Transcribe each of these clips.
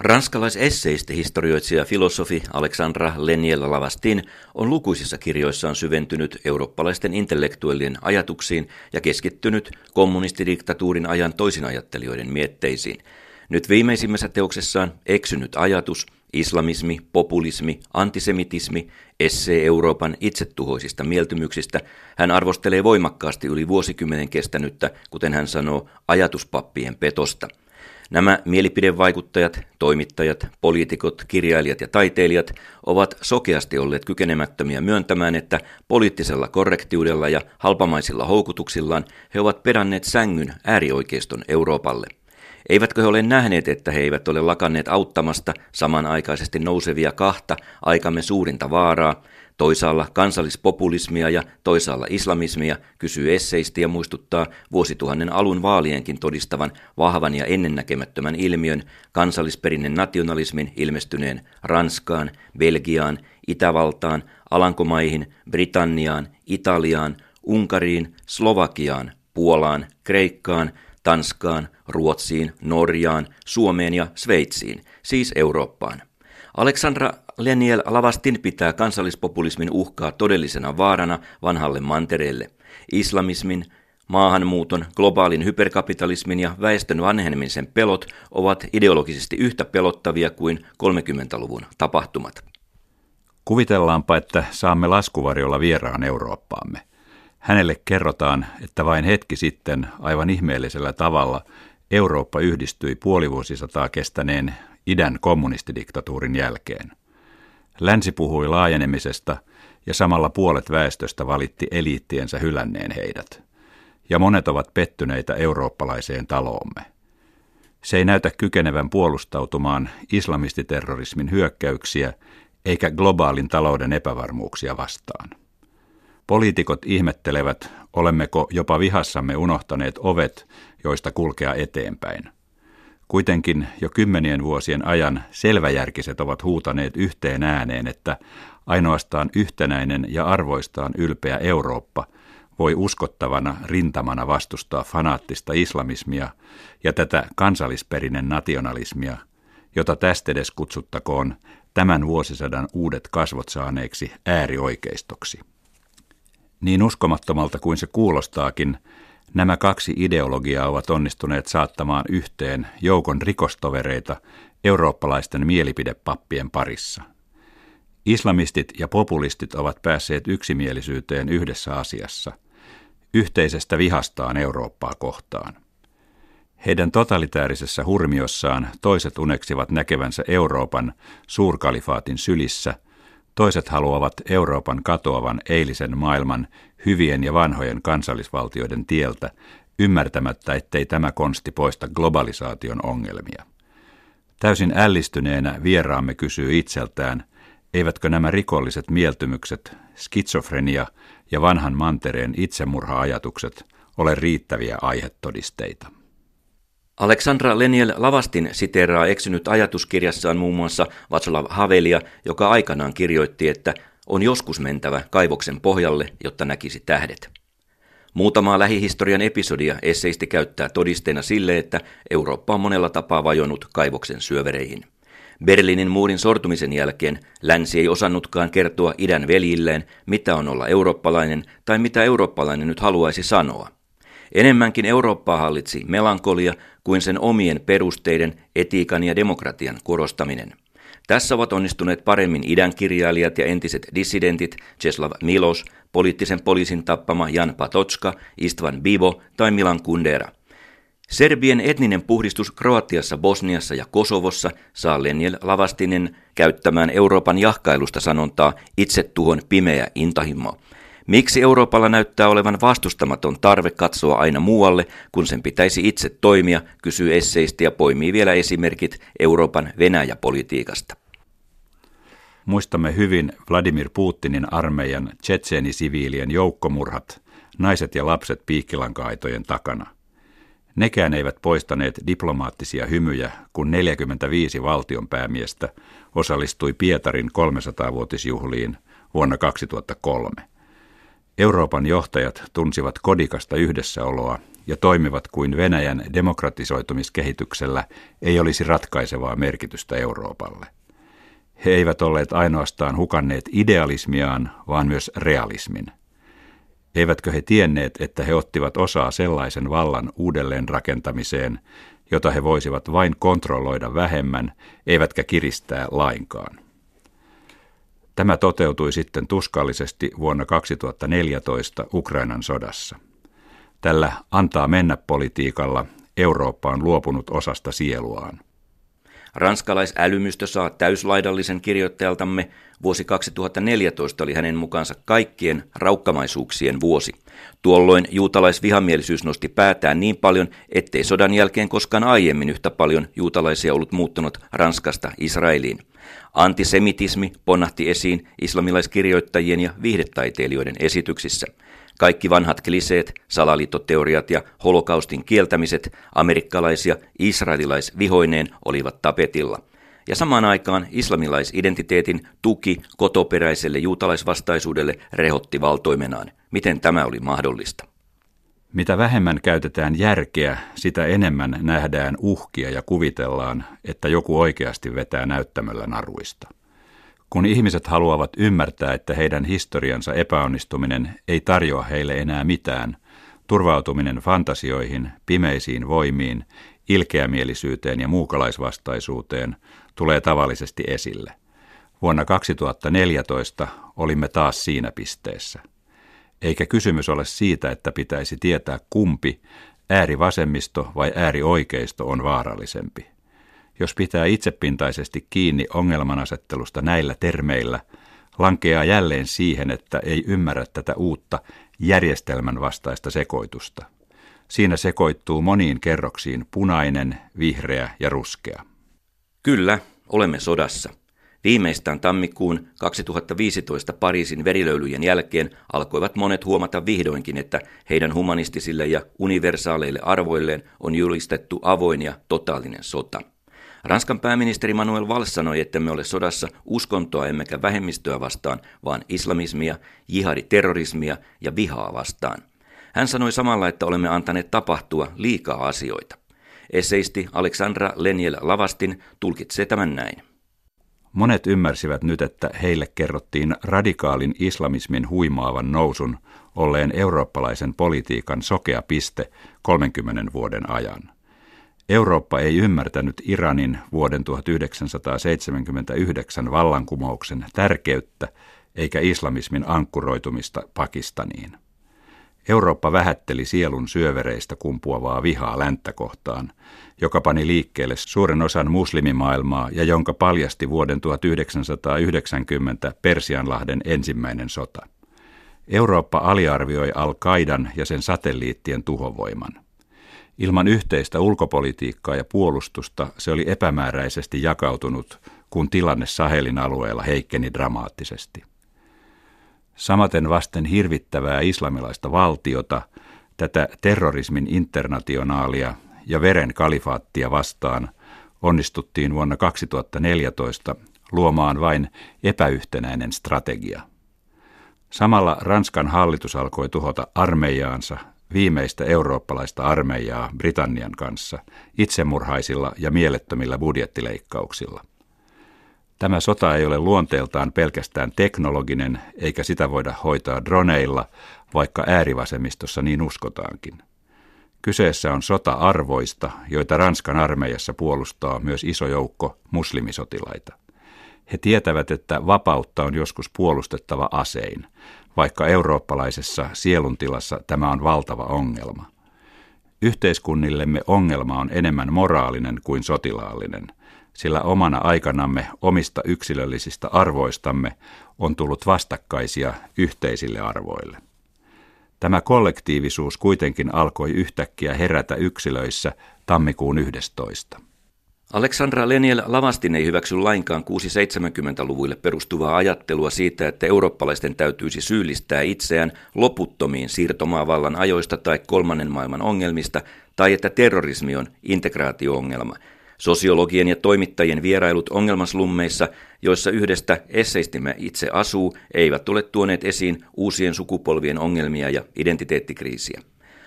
Ranskalaisesseisti historioitsija filosofi Alexandra Leniel Lavastin on lukuisissa kirjoissaan syventynyt eurooppalaisten intellektuellien ajatuksiin ja keskittynyt kommunistidiktatuurin ajan toisinajattelijoiden mietteisiin. Nyt viimeisimmässä teoksessaan Eksynyt ajatus, islamismi, populismi, antisemitismi, essee Euroopan itsetuhoisista mieltymyksistä, hän arvostelee voimakkaasti yli vuosikymmenen kestänyttä, kuten hän sanoo, ajatuspappien petosta – Nämä mielipidevaikuttajat, toimittajat, poliitikot, kirjailijat ja taiteilijat ovat sokeasti olleet kykenemättömiä myöntämään, että poliittisella korrektiudella ja halpamaisilla houkutuksillaan he ovat pedanneet sängyn äärioikeiston Euroopalle. Eivätkö he ole nähneet, että he eivät ole lakanneet auttamasta samanaikaisesti nousevia kahta aikamme suurinta vaaraa, Toisaalla kansallispopulismia ja toisaalla islamismia kysyy esseisti ja muistuttaa vuosituhannen alun vaalienkin todistavan vahvan ja ennennäkemättömän ilmiön kansallisperinnen nationalismin ilmestyneen Ranskaan, Belgiaan, Itävaltaan, Alankomaihin, Britanniaan, Italiaan, Unkariin, Slovakiaan, Puolaan, Kreikkaan, Tanskaan, Ruotsiin, Norjaan, Suomeen ja Sveitsiin, siis Eurooppaan. Aleksandra Leniel Lavastin pitää kansallispopulismin uhkaa todellisena vaarana vanhalle mantereelle. Islamismin, maahanmuuton, globaalin hyperkapitalismin ja väestön vanhenemisen pelot ovat ideologisesti yhtä pelottavia kuin 30-luvun tapahtumat. Kuvitellaanpa, että saamme laskuvarjolla vieraan Eurooppaamme. Hänelle kerrotaan, että vain hetki sitten aivan ihmeellisellä tavalla Eurooppa yhdistyi puolivuosisataa kestäneen idän kommunistidiktatuurin jälkeen. Länsi puhui laajenemisesta ja samalla puolet väestöstä valitti eliittiensä hylänneen heidät. Ja monet ovat pettyneitä eurooppalaiseen taloomme. Se ei näytä kykenevän puolustautumaan islamistiterrorismin hyökkäyksiä eikä globaalin talouden epävarmuuksia vastaan. Poliitikot ihmettelevät, olemmeko jopa vihassamme unohtaneet ovet, joista kulkea eteenpäin – Kuitenkin jo kymmenien vuosien ajan selväjärkiset ovat huutaneet yhteen ääneen, että ainoastaan yhtenäinen ja arvoistaan ylpeä Eurooppa voi uskottavana rintamana vastustaa fanaattista islamismia ja tätä kansallisperinnen nationalismia, jota tästä edes kutsuttakoon tämän vuosisadan uudet kasvot saaneeksi äärioikeistoksi. Niin uskomattomalta kuin se kuulostaakin, Nämä kaksi ideologiaa ovat onnistuneet saattamaan yhteen joukon rikostovereita eurooppalaisten mielipidepappien parissa. Islamistit ja populistit ovat päässeet yksimielisyyteen yhdessä asiassa, yhteisestä vihastaan Eurooppaa kohtaan. Heidän totalitäärisessä hurmiossaan toiset uneksivat näkevänsä Euroopan suurkalifaatin sylissä, toiset haluavat Euroopan katoavan eilisen maailman hyvien ja vanhojen kansallisvaltioiden tieltä, ymmärtämättä, ettei tämä konsti poista globalisaation ongelmia. Täysin ällistyneenä vieraamme kysyy itseltään, eivätkö nämä rikolliset mieltymykset, skitsofrenia ja vanhan mantereen itsemurha-ajatukset ole riittäviä aihetodisteita. Aleksandra Leniel Lavastin siteeraa eksynyt ajatuskirjassaan muun muassa Václav Havelia, joka aikanaan kirjoitti, että on joskus mentävä kaivoksen pohjalle, jotta näkisi tähdet. Muutamaa lähihistorian episodia esseisti käyttää todisteena sille, että Eurooppa on monella tapaa vajonnut kaivoksen syövereihin. Berliinin muurin sortumisen jälkeen länsi ei osannutkaan kertoa idän veljilleen, mitä on olla eurooppalainen tai mitä eurooppalainen nyt haluaisi sanoa. Enemmänkin Eurooppaa hallitsi melankolia kuin sen omien perusteiden, etiikan ja demokratian korostaminen. Tässä ovat onnistuneet paremmin idän kirjailijat ja entiset dissidentit Czeslaw Milos, poliittisen poliisin tappama Jan Patotska, Istvan Bivo tai Milan Kundera. Serbien etninen puhdistus Kroatiassa, Bosniassa ja Kosovossa saa Leniel Lavastinen käyttämään Euroopan jahkailusta sanontaa itsetuhon pimeä intahimo. Miksi Euroopalla näyttää olevan vastustamaton tarve katsoa aina muualle, kun sen pitäisi itse toimia, kysyy esseisti ja poimii vielä esimerkit Euroopan Venäjä-politiikasta. Muistamme hyvin Vladimir Putinin armeijan tsetseenisiviilien joukkomurhat, naiset ja lapset piikkilankaitojen takana. Nekään eivät poistaneet diplomaattisia hymyjä, kun 45 valtionpäämiestä osallistui Pietarin 300-vuotisjuhliin vuonna 2003. Euroopan johtajat tunsivat kodikasta yhdessäoloa ja toimivat kuin Venäjän demokratisoitumiskehityksellä ei olisi ratkaisevaa merkitystä Euroopalle. He eivät olleet ainoastaan hukanneet idealismiaan, vaan myös realismin. Eivätkö he tienneet, että he ottivat osaa sellaisen vallan uudelleenrakentamiseen, jota he voisivat vain kontrolloida vähemmän, eivätkä kiristää lainkaan. Tämä toteutui sitten tuskallisesti vuonna 2014 Ukrainan sodassa. Tällä antaa mennä politiikalla Eurooppa on luopunut osasta sieluaan. Ranskalaisälymystö saa täyslaidallisen kirjoittajaltamme. Vuosi 2014 oli hänen mukaansa kaikkien raukkamaisuuksien vuosi. Tuolloin juutalaisvihamielisyys nosti päätään niin paljon, ettei sodan jälkeen koskaan aiemmin yhtä paljon juutalaisia ollut muuttunut Ranskasta Israeliin. Antisemitismi ponnahti esiin islamilaiskirjoittajien ja viihdetaiteilijoiden esityksissä. Kaikki vanhat kliseet, salaliittoteoriat ja holokaustin kieltämiset amerikkalais- ja israelilaisvihoineen olivat tapetilla. Ja samaan aikaan islamilaisidentiteetin tuki kotoperäiselle juutalaisvastaisuudelle rehotti valtoimenaan. Miten tämä oli mahdollista? Mitä vähemmän käytetään järkeä, sitä enemmän nähdään uhkia ja kuvitellaan, että joku oikeasti vetää näyttämällä naruista. Kun ihmiset haluavat ymmärtää, että heidän historiansa epäonnistuminen ei tarjoa heille enää mitään, turvautuminen fantasioihin, pimeisiin voimiin, ilkeämielisyyteen ja muukalaisvastaisuuteen tulee tavallisesti esille. Vuonna 2014 olimme taas siinä pisteessä. Eikä kysymys ole siitä, että pitäisi tietää kumpi, äärivasemmisto vai äärioikeisto on vaarallisempi. Jos pitää itsepintaisesti kiinni ongelmanasettelusta näillä termeillä, lankeaa jälleen siihen, että ei ymmärrä tätä uutta järjestelmän vastaista sekoitusta. Siinä sekoittuu moniin kerroksiin punainen, vihreä ja ruskea. Kyllä, olemme sodassa. Viimeistään tammikuun 2015 Pariisin verilöylyjen jälkeen alkoivat monet huomata vihdoinkin, että heidän humanistisille ja universaaleille arvoilleen on julistettu avoin ja totaalinen sota. Ranskan pääministeri Manuel Valls sanoi, että me ole sodassa uskontoa emmekä vähemmistöä vastaan, vaan islamismia, jihaditerrorismia ja vihaa vastaan. Hän sanoi samalla, että olemme antaneet tapahtua liikaa asioita. Eseisti Alexandra Leniel Lavastin tulkitsee tämän näin. Monet ymmärsivät nyt, että heille kerrottiin radikaalin islamismin huimaavan nousun olleen eurooppalaisen politiikan sokea piste 30 vuoden ajan. Eurooppa ei ymmärtänyt Iranin vuoden 1979 vallankumouksen tärkeyttä eikä islamismin ankkuroitumista Pakistaniin. Eurooppa vähätteli sielun syövereistä kumpuavaa vihaa länttä kohtaan, joka pani liikkeelle suuren osan muslimimaailmaa ja jonka paljasti vuoden 1990 Persianlahden ensimmäinen sota. Eurooppa aliarvioi Al-Qaidan ja sen satelliittien tuhovoiman. Ilman yhteistä ulkopolitiikkaa ja puolustusta se oli epämääräisesti jakautunut, kun tilanne Sahelin alueella heikkeni dramaattisesti. Samaten vasten hirvittävää islamilaista valtiota, tätä terrorismin internationaalia ja veren kalifaattia vastaan onnistuttiin vuonna 2014 luomaan vain epäyhtenäinen strategia. Samalla Ranskan hallitus alkoi tuhota armeijaansa viimeistä eurooppalaista armeijaa Britannian kanssa itsemurhaisilla ja mielettömillä budjettileikkauksilla. Tämä sota ei ole luonteeltaan pelkästään teknologinen, eikä sitä voida hoitaa droneilla, vaikka äärivasemmistossa niin uskotaankin. Kyseessä on sota arvoista, joita Ranskan armeijassa puolustaa myös iso joukko muslimisotilaita. He tietävät, että vapautta on joskus puolustettava asein, vaikka eurooppalaisessa sieluntilassa tämä on valtava ongelma. Yhteiskunnillemme ongelma on enemmän moraalinen kuin sotilaallinen, sillä omana aikanamme omista yksilöllisistä arvoistamme on tullut vastakkaisia yhteisille arvoille. Tämä kollektiivisuus kuitenkin alkoi yhtäkkiä herätä yksilöissä tammikuun 11. Aleksandra Leniel Lavastin ei hyväksy lainkaan 670-luvuille perustuvaa ajattelua siitä, että eurooppalaisten täytyisi syyllistää itseään loputtomiin siirtomaavallan ajoista tai kolmannen maailman ongelmista, tai että terrorismi on integraatio-ongelma. Sosiologien ja toimittajien vierailut ongelmaslummeissa, joissa yhdestä esseistimme itse asuu, eivät ole tuoneet esiin uusien sukupolvien ongelmia ja identiteettikriisiä.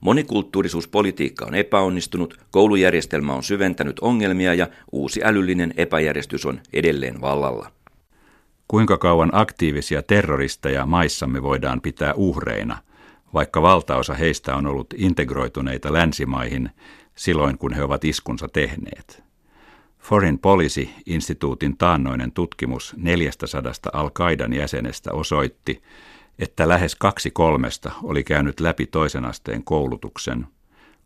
Monikulttuurisuuspolitiikka on epäonnistunut, koulujärjestelmä on syventänyt ongelmia ja uusi älyllinen epäjärjestys on edelleen vallalla. Kuinka kauan aktiivisia terroristeja maissamme voidaan pitää uhreina, vaikka valtaosa heistä on ollut integroituneita länsimaihin silloin, kun he ovat iskunsa tehneet? Foreign Policy-instituutin taannoinen tutkimus 400 Al-Qaidan jäsenestä osoitti, että lähes kaksi kolmesta oli käynyt läpi toisen asteen koulutuksen,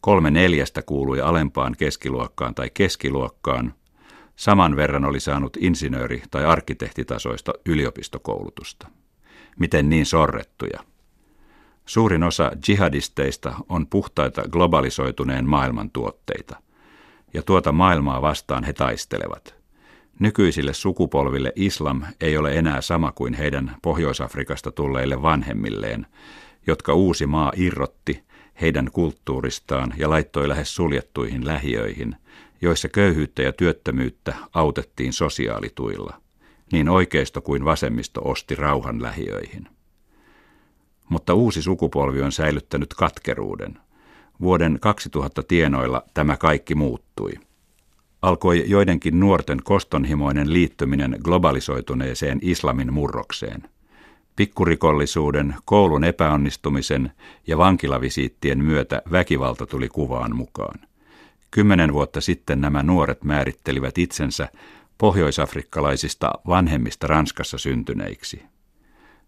kolme neljästä kuului alempaan keskiluokkaan tai keskiluokkaan, saman verran oli saanut insinööri- tai arkkitehtitasoista yliopistokoulutusta. Miten niin sorrettuja? Suurin osa jihadisteista on puhtaita globalisoituneen maailman tuotteita, ja tuota maailmaa vastaan he taistelevat – Nykyisille sukupolville islam ei ole enää sama kuin heidän Pohjois-Afrikasta tulleille vanhemmilleen, jotka uusi maa irrotti heidän kulttuuristaan ja laittoi lähes suljettuihin lähiöihin, joissa köyhyyttä ja työttömyyttä autettiin sosiaalituilla. Niin oikeisto kuin vasemmisto osti rauhan lähiöihin. Mutta uusi sukupolvi on säilyttänyt katkeruuden. Vuoden 2000 tienoilla tämä kaikki muuttui alkoi joidenkin nuorten kostonhimoinen liittyminen globalisoituneeseen islamin murrokseen. Pikkurikollisuuden, koulun epäonnistumisen ja vankilavisiittien myötä väkivalta tuli kuvaan mukaan. Kymmenen vuotta sitten nämä nuoret määrittelivät itsensä pohjoisafrikkalaisista vanhemmista Ranskassa syntyneiksi.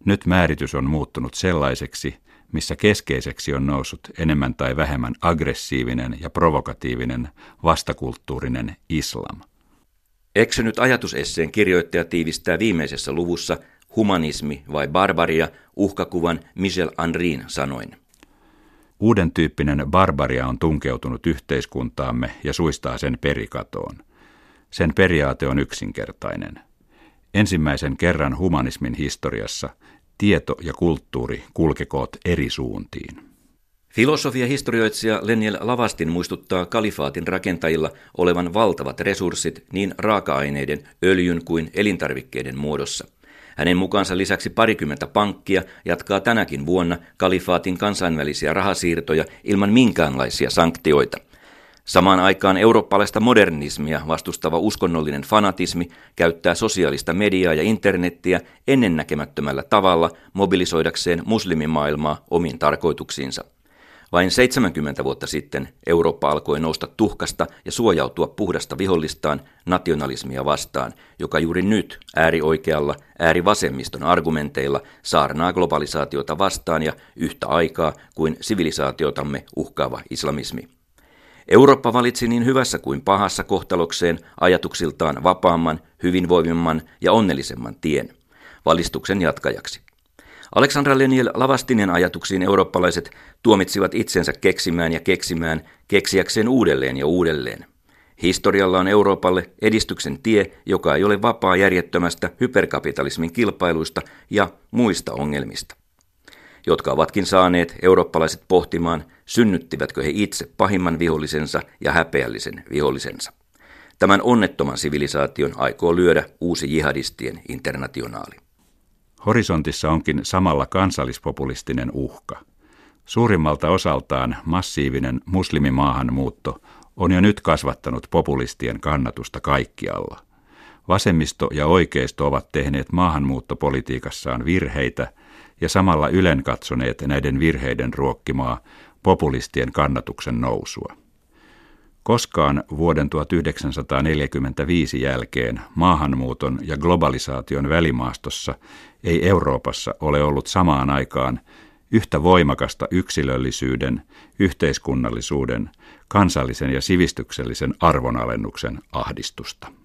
Nyt määritys on muuttunut sellaiseksi, missä keskeiseksi on noussut enemmän tai vähemmän aggressiivinen ja provokatiivinen vastakulttuurinen islam. Eksynyt ajatusesseen kirjoittaja tiivistää viimeisessä luvussa humanismi vai barbaria uhkakuvan Michel Henrin sanoin. Uuden tyyppinen barbaria on tunkeutunut yhteiskuntaamme ja suistaa sen perikatoon. Sen periaate on yksinkertainen. Ensimmäisen kerran humanismin historiassa – tieto ja kulttuuri kulkekoot eri suuntiin. Filosofia historioitsija Leniel Lavastin muistuttaa kalifaatin rakentajilla olevan valtavat resurssit niin raaka-aineiden, öljyn kuin elintarvikkeiden muodossa. Hänen mukaansa lisäksi parikymmentä pankkia jatkaa tänäkin vuonna kalifaatin kansainvälisiä rahasiirtoja ilman minkäänlaisia sanktioita – Samaan aikaan eurooppalaista modernismia vastustava uskonnollinen fanatismi käyttää sosiaalista mediaa ja internettiä ennennäkemättömällä tavalla mobilisoidakseen muslimimaailmaa omiin tarkoituksiinsa. Vain 70 vuotta sitten Eurooppa alkoi nousta tuhkasta ja suojautua puhdasta vihollistaan nationalismia vastaan, joka juuri nyt äärioikealla, äärivasemmiston argumenteilla saarnaa globalisaatiota vastaan ja yhtä aikaa kuin sivilisaatiotamme uhkaava islamismi. Eurooppa valitsi niin hyvässä kuin pahassa kohtalokseen ajatuksiltaan vapaamman, hyvinvoivimman ja onnellisemman tien, valistuksen jatkajaksi. Aleksandra Leniel Lavastinen ajatuksiin eurooppalaiset tuomitsivat itsensä keksimään ja keksimään, keksiäkseen uudelleen ja uudelleen. Historialla on Euroopalle edistyksen tie, joka ei ole vapaa järjettömästä hyperkapitalismin kilpailuista ja muista ongelmista jotka ovatkin saaneet eurooppalaiset pohtimaan, synnyttivätkö he itse pahimman vihollisensa ja häpeällisen vihollisensa. Tämän onnettoman sivilisaation aikoo lyödä uusi jihadistien internationaali. Horisontissa onkin samalla kansallispopulistinen uhka. Suurimmalta osaltaan massiivinen muslimimaahanmuutto on jo nyt kasvattanut populistien kannatusta kaikkialla. Vasemmisto ja oikeisto ovat tehneet maahanmuuttopolitiikassaan virheitä – ja samalla ylen katsoneet näiden virheiden ruokkimaa populistien kannatuksen nousua. Koskaan vuoden 1945 jälkeen maahanmuuton ja globalisaation välimaastossa ei Euroopassa ole ollut samaan aikaan yhtä voimakasta yksilöllisyyden, yhteiskunnallisuuden, kansallisen ja sivistyksellisen arvonalennuksen ahdistusta.